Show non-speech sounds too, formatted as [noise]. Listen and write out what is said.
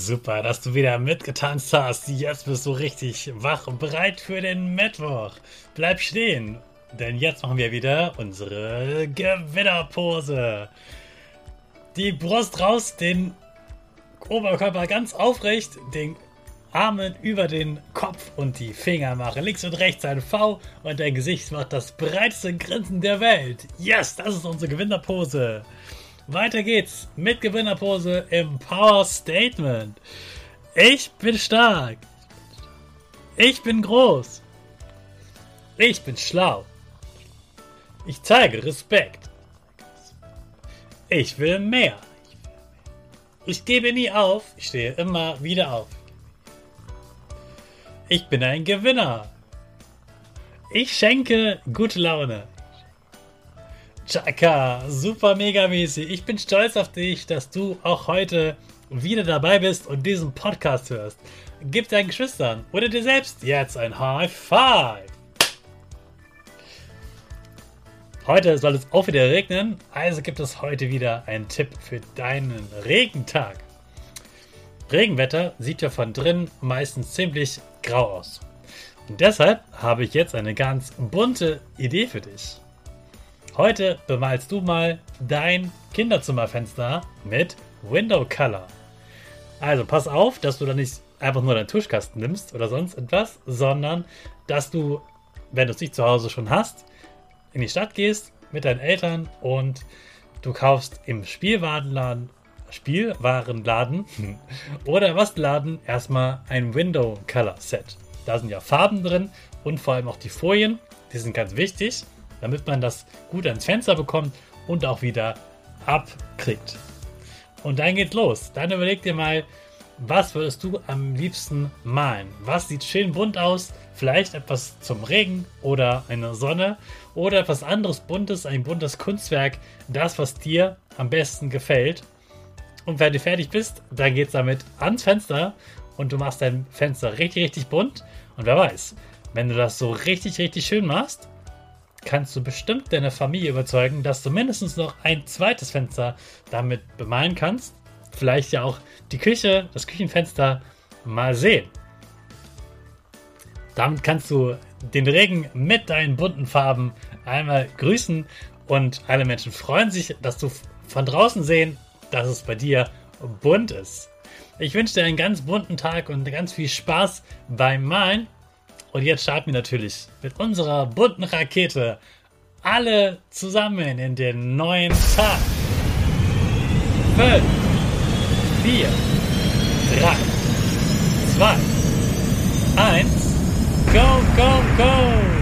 Super, dass du wieder mitgetanzt hast. Jetzt bist du richtig wach und bereit für den Mittwoch. Bleib stehen, denn jetzt machen wir wieder unsere Gewinnerpose. Die Brust raus, den Oberkörper ganz aufrecht, den Arme über den Kopf und die Finger machen links und rechts ein V und dein Gesicht macht das breiteste Grinsen der Welt. Yes, das ist unsere Gewinnerpose. Weiter geht's mit Gewinnerpose im Power Statement. Ich bin stark. Ich bin groß. Ich bin schlau. Ich zeige Respekt. Ich will mehr. Ich gebe nie auf. Ich stehe immer wieder auf. Ich bin ein Gewinner. Ich schenke gute Laune. Chaka, super mega mäßig. Ich bin stolz auf dich, dass du auch heute wieder dabei bist und diesen Podcast hörst. Gib deinen Geschwistern oder dir selbst jetzt ein High Five. Heute soll es auch wieder regnen, also gibt es heute wieder einen Tipp für deinen Regentag. Regenwetter sieht ja von drin meistens ziemlich grau aus. Und deshalb habe ich jetzt eine ganz bunte Idee für dich. Heute bemalst du mal dein Kinderzimmerfenster mit Window Color. Also pass auf, dass du da nicht einfach nur deinen Tuschkasten nimmst oder sonst etwas, sondern dass du, wenn du es nicht zu Hause schon hast, in die Stadt gehst mit deinen Eltern und du kaufst im Spielwarenladen, Spielwarenladen [laughs] oder was Laden erstmal ein Window Color Set. Da sind ja Farben drin und vor allem auch die Folien, die sind ganz wichtig damit man das gut ans Fenster bekommt und auch wieder abkriegt. Und dann geht's los. Dann überleg dir mal, was würdest du am liebsten malen? Was sieht schön bunt aus? Vielleicht etwas zum Regen oder eine Sonne oder etwas anderes Buntes, ein buntes Kunstwerk, das, was dir am besten gefällt. Und wenn du fertig bist, dann geht's damit ans Fenster und du machst dein Fenster richtig, richtig bunt. Und wer weiß, wenn du das so richtig, richtig schön machst, kannst du bestimmt deine Familie überzeugen, dass du mindestens noch ein zweites Fenster damit bemalen kannst. Vielleicht ja auch die Küche, das Küchenfenster mal sehen. Damit kannst du den Regen mit deinen bunten Farben einmal grüßen und alle Menschen freuen sich, dass du von draußen sehen, dass es bei dir bunt ist. Ich wünsche dir einen ganz bunten Tag und ganz viel Spaß beim Malen und jetzt starten wir natürlich mit unserer bunten Rakete alle zusammen in den neuen Tag. 5, 4, 3, 2, 1, go, go, go!